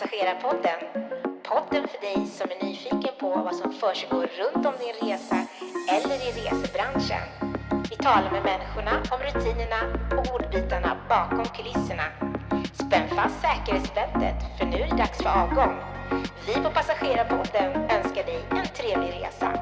Passagerarpodden. Podden för dig som är nyfiken på vad som försiggår runt om din resa eller i resebranschen. Vi talar med människorna om rutinerna och ordbitarna bakom kulisserna. Spänn fast säkerhetsbältet för nu är det dags för avgång. Vi på Passagerarpodden önskar dig en trevlig resa.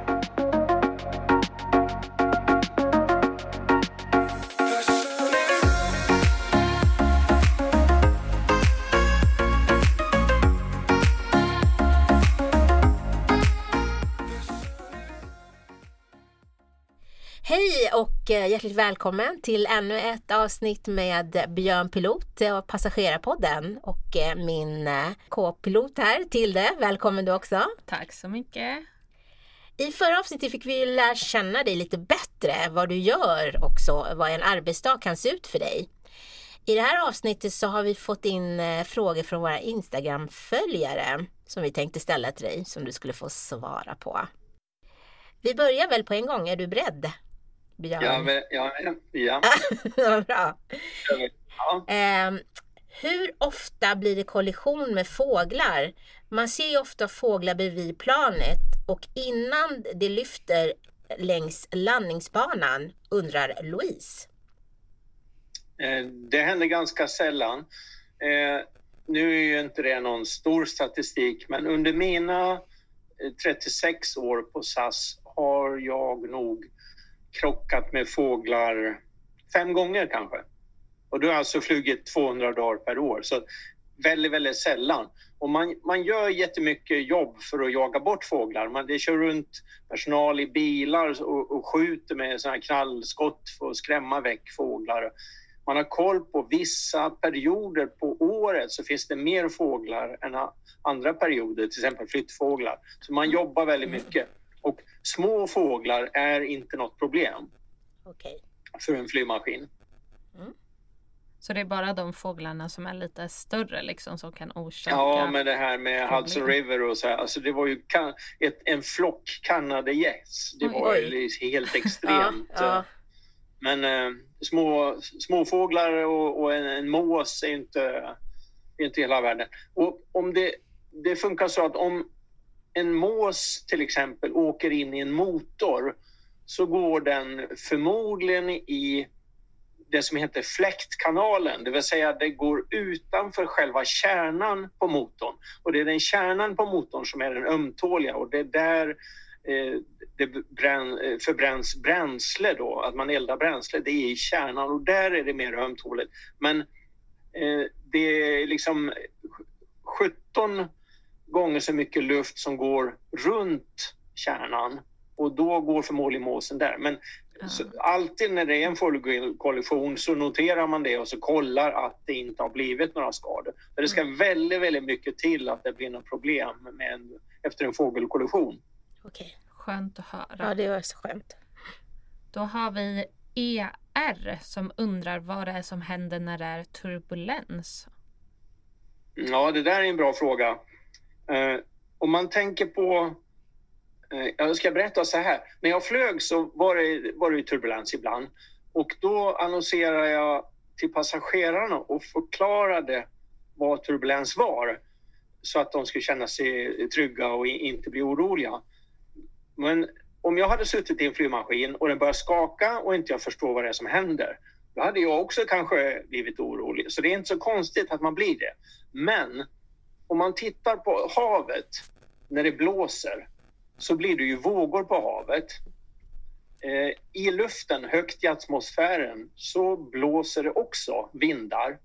Hej och eh, hjärtligt välkommen till ännu ett avsnitt med Björn Pilot och Passagerarpodden och eh, min eh, K-pilot här, Tilde. Välkommen du också. Tack så mycket. I förra avsnittet fick vi lära känna dig lite bättre, vad du gör också, vad en arbetsdag kan se ut för dig. I det här avsnittet så har vi fått in frågor från våra Instagram-följare som vi tänkte ställa till dig som du skulle få svara på. Vi börjar väl på en gång, är du beredd? Björn? Ja, men, ja, ja. Bra. Ja. Eh, hur ofta blir det kollision med fåglar? Man ser ju ofta fåglar bredvid planet och innan det lyfter längs landningsbanan, undrar Louise. Eh, det händer ganska sällan. Eh, nu är ju inte det någon stor statistik, men under mina 36 år på SAS har jag nog krockat med fåglar fem gånger kanske. Och du har alltså flugit 200 dagar per år, så väldigt, väldigt sällan. Och man, man gör jättemycket jobb för att jaga bort fåglar. Man det kör runt personal i bilar och, och skjuter med såna här knallskott för att skrämma väck fåglar. Man har koll på vissa perioder på året så finns det mer fåglar än andra perioder, till exempel flyttfåglar. Så man jobbar väldigt mycket. Små fåglar är inte något problem okay. för en flygmaskin. Mm. Så det är bara de fåglarna som är lite större liksom som kan orsaka Ja, men det här med problem. Hudson River och så här, alltså det var ju ett, en flock kanadagäss. Det oj, var ju helt extremt. ja, ja. Men eh, små, småfåglar och, och en, en mås är inte, inte hela världen. Och om det, det funkar så att om en mås till exempel åker in i en motor så går den förmodligen i det som heter fläktkanalen, det vill säga det går utanför själva kärnan på motorn. Och det är den kärnan på motorn som är den ömtåliga och det är där eh, det brän, eh, förbränns bränsle då, att man eldar bränsle, det är i kärnan och där är det mer ömtåligt. Men eh, det är liksom 17 gånger så mycket luft som går runt kärnan och då går förmodligen måsen där. Men mm. så, alltid när det är en fågelkollision så noterar man det och så kollar att det inte har blivit några skador. Men det ska mm. väldigt, väldigt mycket till att det blir något problem med en, efter en fågelkollision. Okej, skönt att höra. Ja, det var så skönt. Då har vi ER som undrar vad det är som händer när det är turbulens. Ja, det där är en bra fråga. Eh, om man tänker på... Eh, jag ska berätta så här. När jag flög så var det, var det turbulens ibland. Och då annonserade jag till passagerarna och förklarade vad turbulens var så att de skulle känna sig trygga och inte bli oroliga. Men om jag hade suttit i en flygmaskin och den började skaka och inte jag förstår vad det är som händer, då hade jag också kanske blivit orolig. Så det är inte så konstigt att man blir det. Men om man tittar på havet när det blåser så blir det ju vågor på havet. Eh, I luften, högt i atmosfären, så blåser det också vindar.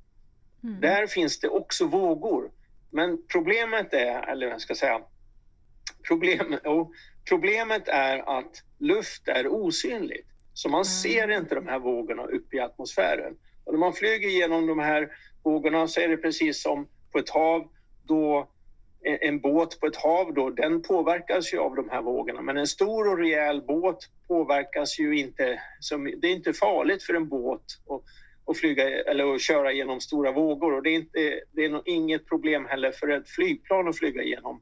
Mm. Där finns det också vågor. Men problemet är, eller jag ska säga, problem, oh, problemet är att luft är osynligt. Så man mm. ser inte de här vågorna uppe i atmosfären. Och när man flyger genom de här vågorna så är det precis som på ett hav då en båt på ett hav då, den påverkas ju av de här vågorna. Men en stor och rejäl båt påverkas ju inte. Som, det är inte farligt för en båt att, att, flyga, eller att köra genom stora vågor. Och det är, inte, det är nog inget problem heller för ett flygplan att flyga genom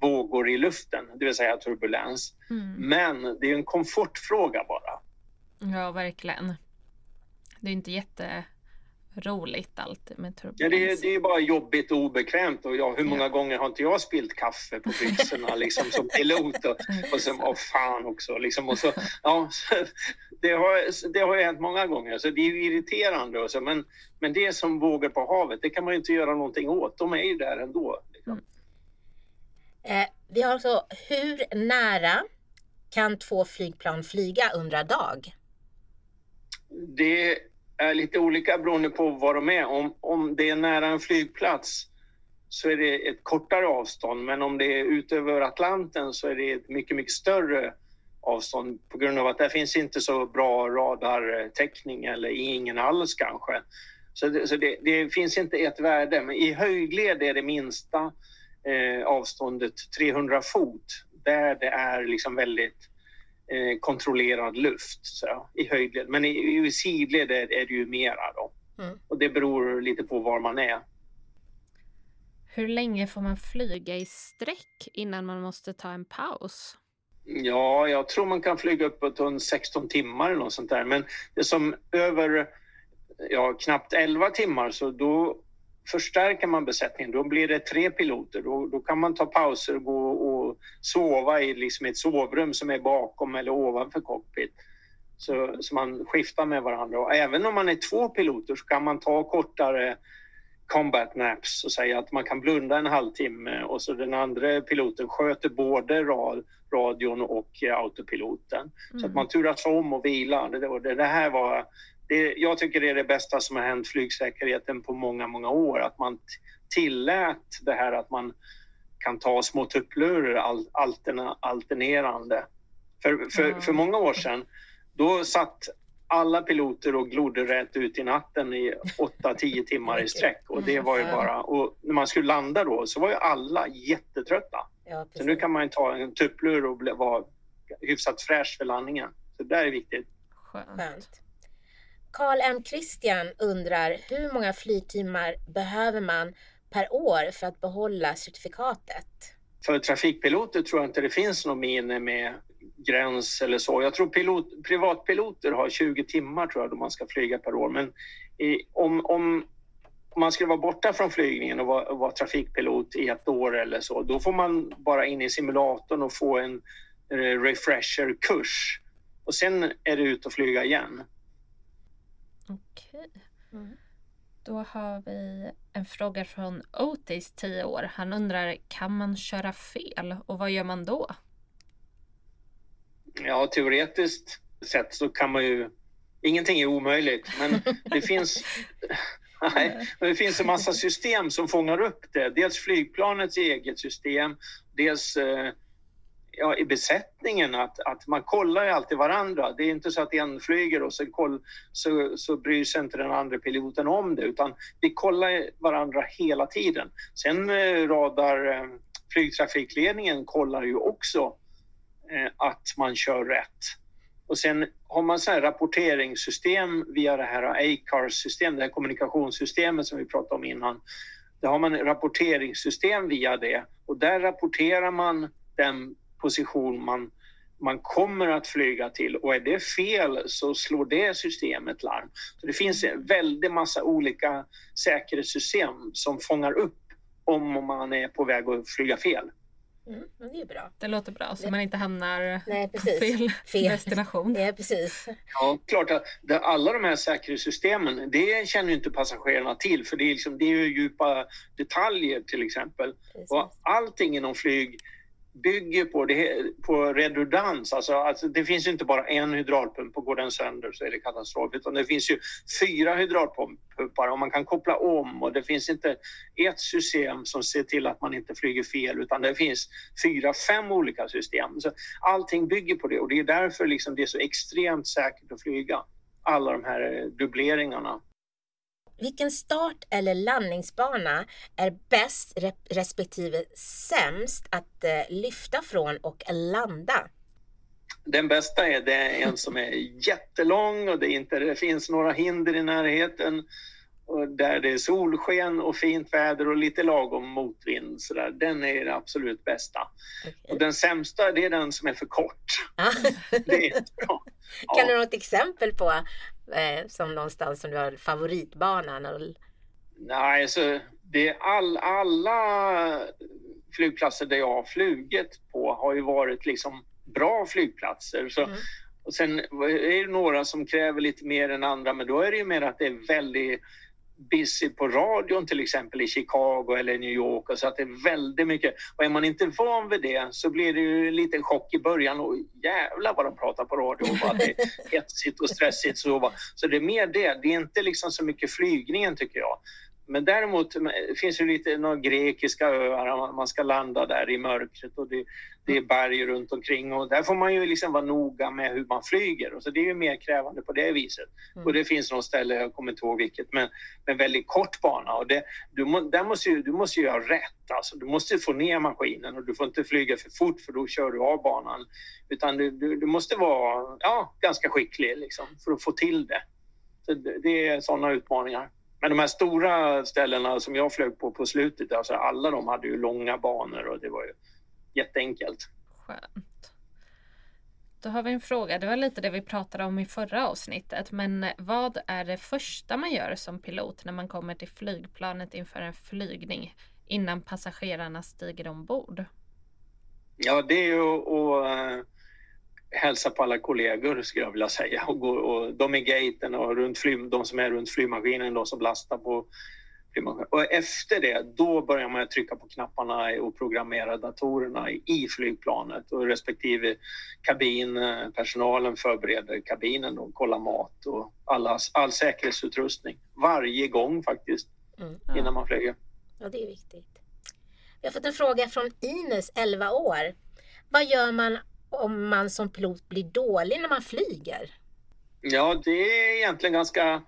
vågor i luften, det vill säga turbulens. Mm. Men det är en komfortfråga bara. Ja, verkligen. Det är inte jätte roligt alltid med turbulens. Ja, det, är, det är bara jobbigt och obekvämt. Och ja, hur många Ja. gånger har inte jag spilt kaffe på byxorna liksom, som pilot? Och, och sen, åh fan också. Liksom, och så, ja, så, det, har, det har ju hänt många gånger, så det är ju irriterande. Och så, men, men det är som vågor på havet, det kan man ju inte göra någonting åt. De är ju där ändå. Liksom. Mm. Eh, vi har också, hur nära kan två flygplan flyga undrar Dag? Det är lite olika beroende på var de är. Om, om det är nära en flygplats så är det ett kortare avstånd, men om det är utöver Atlanten så är det ett mycket, mycket större avstånd på grund av att där finns inte så bra radartäckning eller ingen alls kanske. Så, det, så det, det finns inte ett värde, men i höjdled är det minsta eh, avståndet 300 fot där det är liksom väldigt eh, kontrollerad luft så, i höjdled. Men i, i sidled är, är det ju mera då. Mm. Och det beror lite på var man är. Hur länge får man flyga i sträck innan man måste ta en paus? Ja, jag tror man kan flyga uppåt en 16 timmar eller något sånt där. Men det är som över ja, knappt 11 timmar så då förstärker man besättningen. Då blir det tre piloter. Då, då kan man ta pauser och gå och sova i liksom ett sovrum som är bakom eller ovanför cockpit. Så, så man skiftar med varandra. Och även om man är två piloter så kan man ta kortare combat naps och säga att man kan blunda en halvtimme och så den andra piloten sköter både rad, radion och eh, autopiloten. Så att man turas om och vilar. Det, det, det här var, det, jag tycker det är det bästa som har hänt flygsäkerheten på många, många år. Att man tillät det här att man kan ta små tupplurar al, alterna, alternerande. För, för, Ja. för många år sedan, då satt alla piloter och glodde rätt ut i natten i 8-10 timmar i sträck. Och det var ju bara... Och när man skulle landa då så var ju alla jättetrötta. Ja, Så nu kan man ju ta en tupplur och bli, vara hyfsat fräsch för landningen. Så det där är viktigt. Skönt. Karl M. Christian undrar hur många flygtimmar behöver man per år för att behålla certifikatet? För trafikpiloter tror jag inte det finns någon minne med gräns eller så. Jag tror pilot, privatpiloter har 20 timmar tror jag då man ska flyga per år. Men i, om, om om man skulle vara borta från flygningen och vara, vara trafikpilot i ett år eller så, då får man bara in i simulatorn och få en eh, refresher-kurs. Och sen är det ut och flyga igen. Okej. Mm. Då har vi en fråga från Otis, 10 år. Han undrar, kan man köra fel och vad gör man då? Ja, teoretiskt sett så kan man ju... Ingenting är omöjligt, men det finns... Nej, men det finns en massa system som fångar upp det. Dels flygplanets eget system, dels eh, ja, i besättningen att, att man kollar ju alltid varandra. Det är inte så att en flyger och sen koll, så, så bryr sig inte den andra piloten om det utan vi kollar varandra hela tiden. Sen eh, radar eh, flygtrafikledningen kollar ju också Eh, att man kör rätt. Och sen har man så här rapporteringssystem via det här ACARS-systemet, det här kommunikationssystemet som vi pratade om innan. Där har man rapporteringssystem via det och där rapporterar man den position man, man kommer att flyga till och är det fel så slår det systemet larm. Så det finns en väldig massa olika säkerhetssystem som fångar upp om man är på väg att flyga fel. Mm, men det är bra. Det låter bra så Det- man inte hamnar Nej, på fel, Fel. destination. Ja, precis. Ja, klart att det, alla de här säkerhetssystemen, det känner ju inte passagerarna till för det är, liksom, det är ju djupa detaljer till exempel. precis. Och allting inom flyg bygger på, det, på redundans. Alltså, alltså, det finns inte bara en hydraulpump och går den sönder så är det katastrof. Utan det finns ju fyra hydraulpumpar och man kan koppla om och det finns inte ett system som ser till att man inte flyger fel utan det finns fyra, fem olika system. Så allting bygger på det och det är därför liksom det är så extremt säkert att flyga. Alla de här eh, dubbleringarna. Vilken start eller landningsbana är bäst respektive sämst att eh, lyfta från och landa? Den bästa är det en som är jättelång och det, inte, det finns några hinder i närheten. Och där det är solsken och fint väder och lite lagom motvind. Så där. Den är det absolut bästa. Och den sämsta det är den som är för kort. Ja. Det är inte bra. Kan du ha något exempel på eh, som någonstans som du har favoritbanan? Nej, alltså det är all, alla flygplatser där jag har flugit på har ju varit liksom bra flygplatser. Så, mm. och sen är det några som kräver lite mer än andra, men då är det ju mer att det är väldigt busy på radion till exempel i Chicago eller New York och så att det är väldigt mycket. Och är man inte van vid det så blir det ju en liten chock i början och jävlar vad de pratar på radio och vad det är hetsigt och stressigt. Så, så det är mer det. Det är inte liksom så mycket flygningen tycker jag. Men däremot finns det lite några grekiska öar, man ska landa där i mörkret och det, det, är berg runt omkring och där får man ju liksom vara noga med hur man flyger. Och så det är ju mer krävande på det viset. Mm. Och det finns något ställe, jag kommer inte ihåg vilket, men en väldigt kort bana. Och det, du, där måste ju, du måste göra rätt, alltså. du måste få ner maskinen och du får inte flyga för fort för då kör du av banan. Utan du, du, du måste vara ja, ganska skicklig liksom, för att få till det. Så det, det är sådana utmaningar. Men de här stora ställena som jag flög på på slutet, alltså alla de hade ju långa banor och det var ju jätteenkelt. Skönt. Då har vi en fråga. Det var lite det vi pratade om i förra avsnittet. Men vad är det första man gör som pilot när man kommer till flygplanet inför en flygning innan passagerarna stiger ombord? Ja, det är ju att hälsa på alla kollegor skulle jag vilja säga. Och, gå, och de i gaten och runt fly, de som är runt flygmaskinen, de som lastar på flygmaskinen. Och efter det, då börjar man trycka på knapparna och programmera datorerna i flygplanet och respektive kabin, eh, personalen förbereder kabinen och kollar mat och alla, all säkerhetsutrustning varje gång faktiskt mm. innan man flyger. Ja, det är viktigt. Jag har fått en fråga från Ines, 11 år. Vad gör man om man som pilot blir dålig när man flyger? Ja, det är egentligen ganska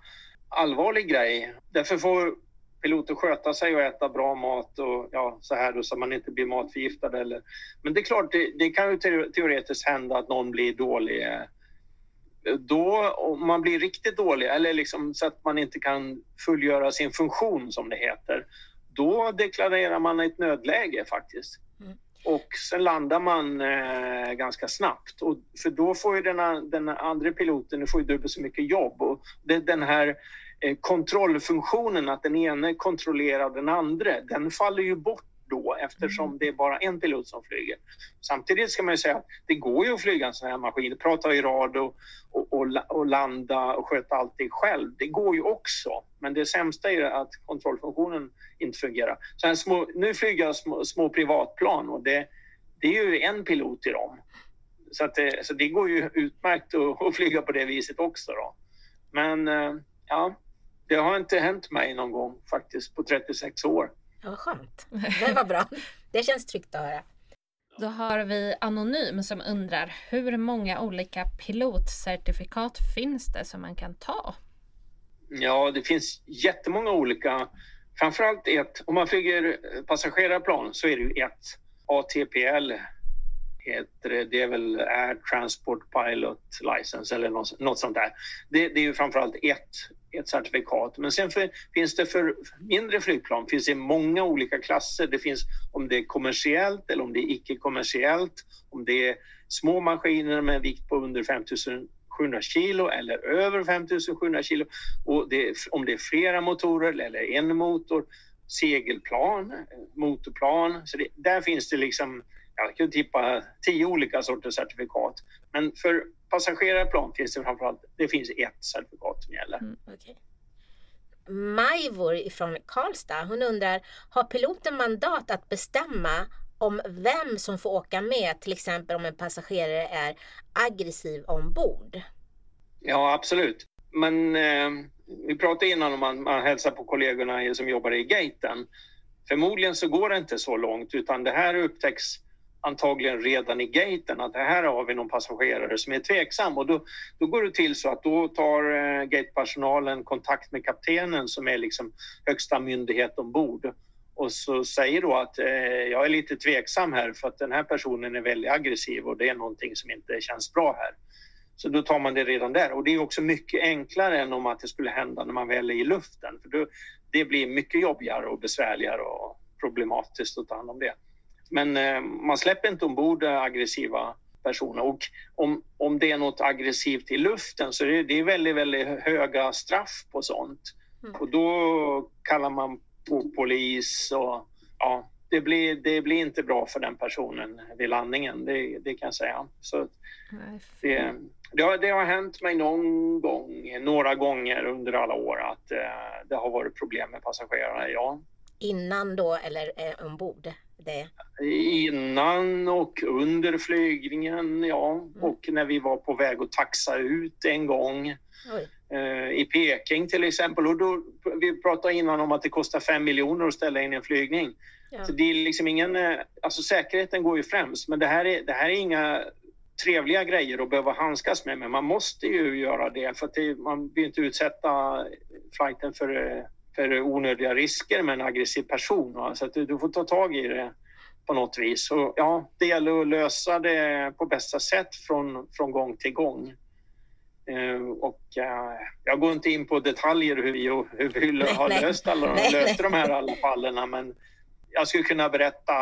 allvarlig grej. Därför får piloter sköta sig och äta bra mat och ja, så här då, så man inte blir matförgiftad. Eller... Men det är klart, det, det kan ju teoretiskt hända att någon blir dålig. Då, om man blir riktigt dålig, eller liksom så att man inte kan fullgöra sin funktion som det heter, då deklarerar man ett nödläge faktiskt. Och sen landar man eh, ganska snabbt. Och, för då får ju den, den andra piloten får ju dubbelt så mycket jobb. Och det, den här eh, kontrollfunktionen, att den ene kontrollerar den andra, den faller ju bort då eftersom mm. det är bara en pilot som flyger. Samtidigt ska man ju säga att det går ju att flyga en sån här maskin, prata i radio och, och, och, landa och sköta allt det själv. Det går ju också, men det sämsta är att kontrollfunktionen inte fungerar. Så här små, nu flyger jag små, små privatplan och det, det är ju en pilot i dem. Så, det, så det går ju utmärkt att, att flyga på det viset också. Då. Men eh, ja, det har inte hänt mig någon gång faktiskt på 36 år. Ja, skönt. Det var bra. Det känns tryggt att höra. Då har vi Anonym som undrar hur många olika pilotcertifikat finns det som man kan ta? Ja, det finns jättemånga olika. Framförallt ett. Om man flyger passagerarplan så är det ju ett. ATPL heter det. Det är väl Air Transport Pilot License eller något, något sånt där. Det, det är ju framförallt ett ett certifikat. Men sen för, finns det för mindre flygplan finns det många olika klasser. Det finns om det är kommersiellt eller om det är icke-kommersiellt, om det är små maskiner med en vikt på under 5700 kilo eller över 5700 kilo. Och det om det är flera motorer eller en motor, segelplan, motorplan. Så det, där finns det liksom, jag kan tippa tio olika sorters certifikat. Men för passagerarplan finns det framförallt, det finns ett certifikat som gäller. Mm, okay. Majvor från Karlstad, hon undrar, har piloten mandat att bestämma om vem som får åka med, till exempel om en passagerare är aggressiv ombord? Ja, absolut. Men eh, vi pratade innan om man, man hälsar på kollegorna som jobbar i gaten. Förmodligen så går det inte så långt utan det här upptäcks antagligen redan i gaten att här har vi någon passagerare som är tveksam och då, då går det till så att då tar eh, gatepersonalen kontakt med kaptenen som är liksom högsta myndighet ombord och så säger då att eh, jag är lite tveksam här för att den här personen är väldigt aggressiv och det är någonting som inte känns bra här. Så då tar man det redan där och det är också mycket enklare än om att det skulle hända när man väl är i luften. För då, det blir mycket jobbigare och besvärligare och problematiskt att ta hand om det. Men eh, man släpper inte ombord aggressiva personer. Och om, om det är något aggressivt i luften så är det, det är väldigt, väldigt höga straff på sånt. Mm. Och då kallar man på polis och ja, det blir, det blir inte bra för den personen vid landningen, det, det kan jag säga. Så det, det, har, det har hänt mig någon gång, några gånger under alla år att eh, det har varit problem med passagerarna, ja. Innan då eller eh, ombord? Det. Innan och under flygningen, ja. Mm. Och när vi var på väg att taxa ut en gång eh, i Peking till exempel. Och då, vi pratade innan om att det kostar fem miljoner att ställa in en flygning. Ja. Så det är liksom ingen, eh, alltså säkerheten går ju främst, men det här är, det här är inga trevliga grejer att behöva handskas med, men man måste ju göra det för att det, man vill inte utsätta flighten för, eh, för onödiga risker med en aggressiv person. Va? Så att du, du får ta tag i det på något vis. Och, ja, det gäller att lösa det på bästa sätt från, från gång till gång. Eh, och eh, jag går inte in på detaljer hur vi, hur vi Nej, har nej. löst alla, Nej, löste nej. de här alla fallen, men jag skulle kunna berätta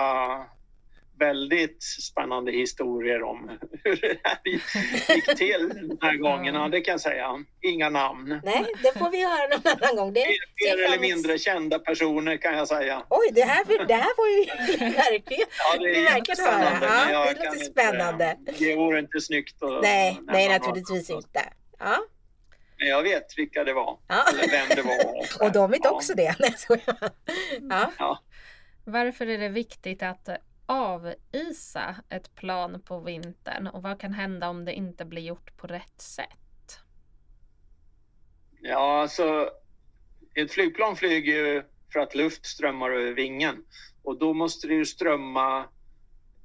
väldigt spännande historier om hur det här gick till de här gångerna. Det kan jag säga. Inga namn. Nej, det får vi höra någon annan gång. Det, Mer eller mindre kända personer kan jag säga. Oj, det här, det här får vi verkligen. Ja, Det är verkligen höra. Ja, det låter kan inte- spännande. Det vore inte snyggt att Nej, nej naturligtvis inte. Ja, Men jag vet vilka det var. ja. Eller vem det var. Och de vet Ja. också det. Ja. Ja. Varför är det viktigt att avisa ett plan på vintern och vad kan hända om det inte blir gjort på rätt sätt? Ja, alltså ett flygplan flyger ju för att luft strömmar över vingen och då måste det ju strömma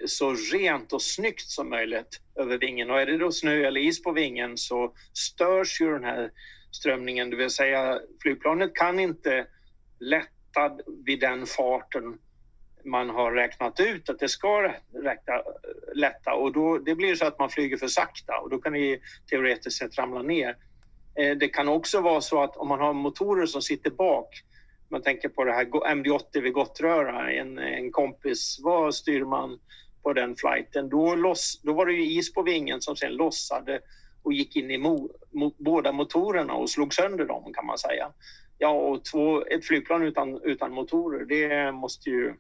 så rent och snyggt som möjligt över vingen. Och är det då snö eller is på vingen så störs ju den här strömningen, det vill säga flygplanet kan inte lätta vid den farten man har räknat ut att det ska räkna, lätta och då, det blir så att man flyger för sakta och då kan det teoretiskt sett ramla ner. Eh, det kan också vara så att om man har motorer som sitter bak, man tänker på det här MD-80 vid Gottröra, en, en kompis var styrman på den flighten, då, loss, då var det ju is på vingen som sen lossade och gick in i mo, mo, båda motorerna och slog sönder dem kan man säga. Ja, och två, ett flygplan utan, utan motorer, det måste ju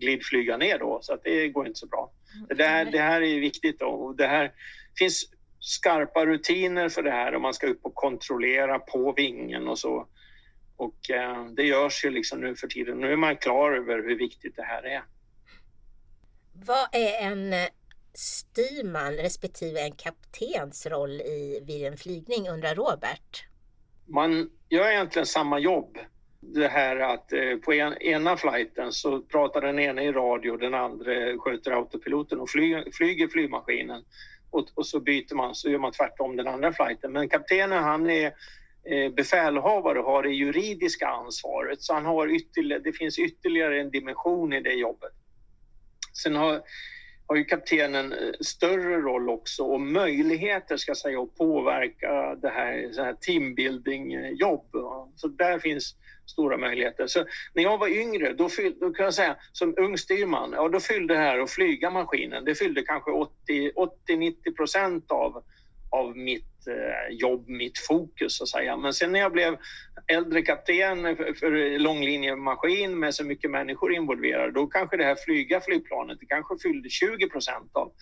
glidflyga ner då, så att det går inte så bra. Det, där, det här är viktigt och det här finns skarpa rutiner för det här och man ska upp och kontrollera på vingen och så. Och eh, det görs ju liksom nu för tiden. Nu är man klar över hur viktigt det här är. Vad är en eh, styrman respektive en kaptens roll i, vid en flygning undrar Robert? Man gör egentligen samma jobb. Det här att eh, på en, ena flighten så pratar den ena i radio, den andra sköter autopiloten och flyger, flyger flygmaskinen. Och, och så byter man, så gör man tvärtom den andra flighten. Men kaptenen han är eh, befälhavare och har det juridiska ansvaret så han har ytterligare, det finns ytterligare en dimension i det jobbet. Sen har, har ju kaptenen eh, större roll också och möjligheter ska jag säga att påverka det här, så här teambuilding-jobb. Så där finns stora möjligheter. Så när jag var yngre, då, fyll, då kan jag säga som ung styrman, ja då fyllde det här att flyga maskinen, det fyllde kanske 80-90 procent av, av mitt eh, jobb, mitt fokus så att säga. Men sen när jag blev äldre kapten för, för långlinjemaskin med så mycket människor involverade, då kanske det här flyga flygplanet, det kanske fyllde 20 procent av,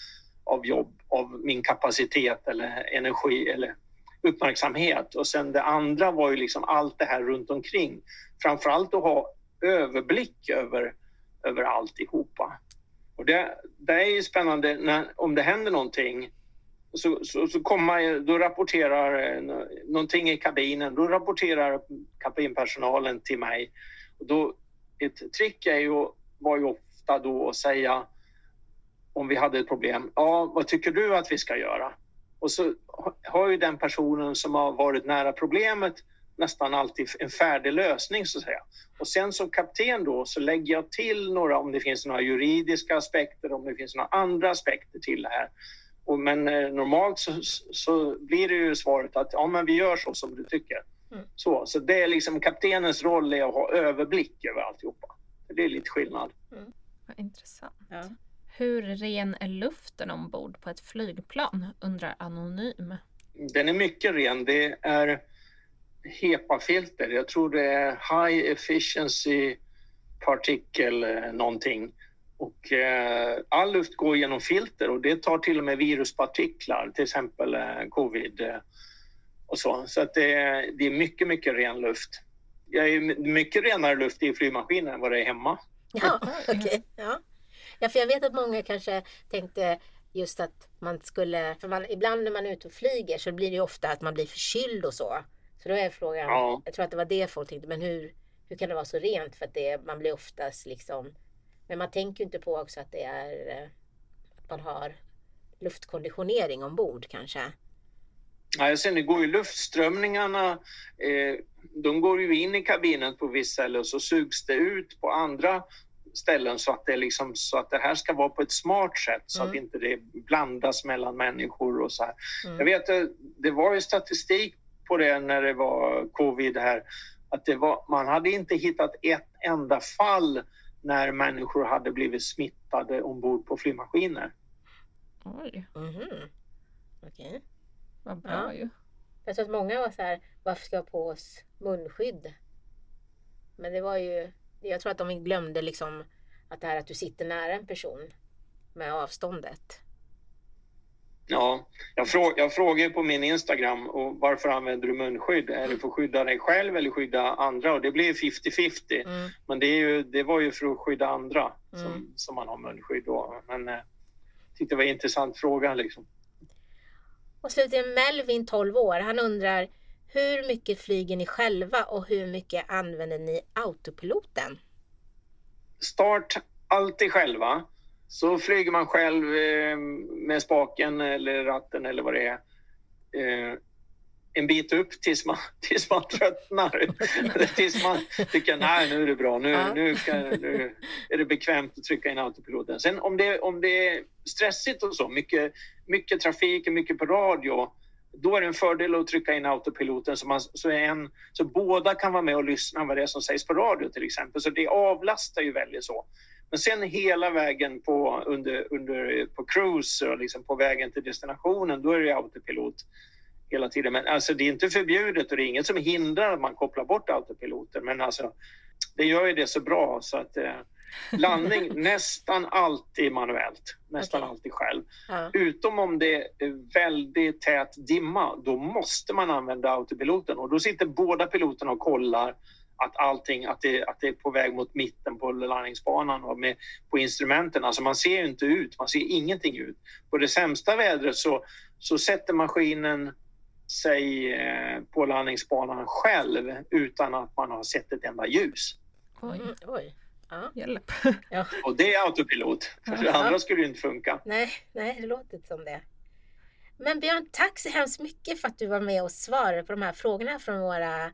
av jobb, av min kapacitet eller energi eller uppmärksamhet. Och sen det andra var ju liksom allt det här runt omkring. Framförallt att ha överblick över, över alltihopa. Och det, det är ju spännande när, om det händer någonting så, så, så kommer, då rapporterar eh, någonting i kabinen, då rapporterar kabinpersonalen till mig. Och då, ett trick är ju, var ju ofta då att säga om vi hade ett problem, ja vad tycker du att vi ska göra? Och så ha- har ju den personen som har varit nära problemet nästan alltid en färdig lösning så att säga. Och sen som kapten då så lägger jag till några, om det finns några juridiska aspekter, om det finns några andra aspekter till det här. Och, men eh, normalt så, så blir det ju svaret att ja, men vi gör så som du tycker. Mm. Så, så det är liksom kaptenens roll är att ha överblick över alltihopa. Det är lite skillnad. Vad intressant. Ja. Hur ren är luften ombord på ett flygplan? undrar Anonym. Den är mycket ren. Det är HEPA-filter. Jag tror det är High Efficiency Particle eh, någonting. Och eh, all luft går genom filter och det tar till och med viruspartiklar, till exempel eh, covid eh, och så. Så att det, det är mycket, mycket ren luft. Jag är mycket renare luft i flygmaskinen än vad det är hemma. Ja, okej. Ja. Ja, för jag vet att många kanske tänkte just att man skulle, för man, ibland när man är ute och flyger så blir det ju ofta att man blir förkyld och så. Så då är frågan, Ja. jag tror att det var det folk tänkte, men hur, hur kan det vara så rent? För att det, man blir oftast liksom, men man tänker ju inte på också att det är, eh, att man har luftkonditionering ombord kanske. Nej, sen det går ju luftströmningarna, eh, de går ju in i kabinen på vissa ställen och så sugs det ut på andra ställen så att det, liksom, så att det här ska vara på ett smart sätt så Mm. att inte det blandas mellan människor och så här. Mm. Jag vet att det var ju statistik på det när det var covid här, att det var, man hade inte hittat ett enda fall när människor hade blivit smittade ombord på flygmaskiner. Oj, Mhm. Okej. vad bra Ja. ju. Jag tror att många var så här, varför ska jag ha på oss munskydd? Men det var ju, jag tror att de glömde liksom att det här att du sitter nära en person med avståndet. Ja, jag, frå, jag frågar på min Instagram och varför använder du munskydd? Är det för att skydda dig själv eller skydda andra? Och det blir 50-50. Mm. Men det, ju, det var ju för att skydda andra Mm. som, som man har munskydd då. Men eh, jag tyckte det var en intressant fråga liksom. Och slutligen Melvin, 12 år, han undrar hur mycket flyger ni själva och hur mycket använder ni autopiloten? Start alltid själva. Så flyger man själv eh, med spaken eller ratten eller vad det är. Eh, en bit upp tills man, tills man tröttnar. Tills man tycker nej nu är det bra, nu, Ja. nu, kan, nu är det bekvämt att trycka in autopiloten. Sen om det, om det är stressigt och så, mycket, mycket trafik och mycket på radio, då är det en fördel att trycka in autopiloten så, man, så, är en, så båda kan vara med och lyssna vad det är som sägs på radio till exempel. Så det avlastar ju väldigt så. Men sen hela vägen på, under, under, på cruise och liksom på vägen till destinationen, då är det autopilot hela tiden. Men alltså det är inte förbjudet och det är inget som hindrar att man kopplar bort autopiloten. Men alltså, det gör ju det så bra så att eh, landning nästan alltid manuellt, nästan Okej. alltid själv. Ja. Utom om det är väldigt tät dimma, då måste man använda autopiloten och då sitter båda piloterna och kollar att allting, att det, att det är på väg mot mitten på landningsbanan och med, på instrumenten. Alltså man ser ju inte ut, man ser ingenting ut. På det sämsta vädret så, så sätter maskinen sig eh, på landningsbanan själv utan att man har sett ett enda ljus. Oj, Mm, oj. Ja. hjälp. Och det är autopilot, för det andra skulle ju inte funka. Nej, nej, det låter inte som det. Men Björn, tack så hemskt mycket för att du var med och svarade på de här frågorna från våra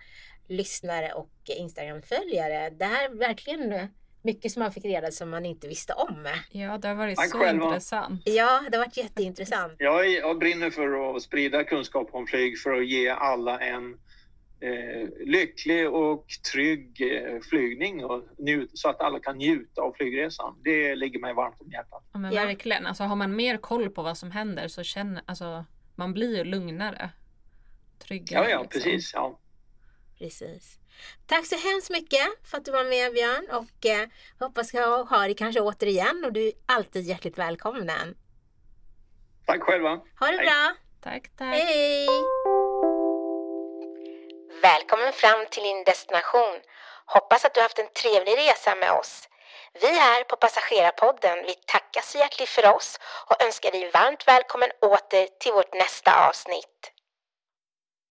lyssnare och Instagram-följare. Det här är verkligen mycket som man fick reda som man inte visste om. Ja, det har varit Tack så själva. intressant. Ja, det har varit jätteintressant. Jag, är- jag brinner för att sprida kunskap om flyg för att ge alla en lycklig och trygg eh, flygning och njut, så att alla kan njuta av flygresan. Det ligger mig varmt om hjärtat. Ja, men verkligen. Alltså, har man mer koll på vad som händer så känner alltså, man blir ju lugnare. Tryggare. Ja, ja, liksom. precis. Ja. Precis. Tack så hemskt mycket för att du var med Björn och eh, hoppas jag ha dig kanske återigen och du är alltid hjärtligt välkommen. Tack själva. Ha det Hej. bra! Tack, tack. Hej! Välkommen fram till din destination. Hoppas att du haft en trevlig resa med oss. Vi här på Passagerarpodden, vi tackar så hjärtligt för oss och önskar dig varmt välkommen åter till vårt nästa avsnitt.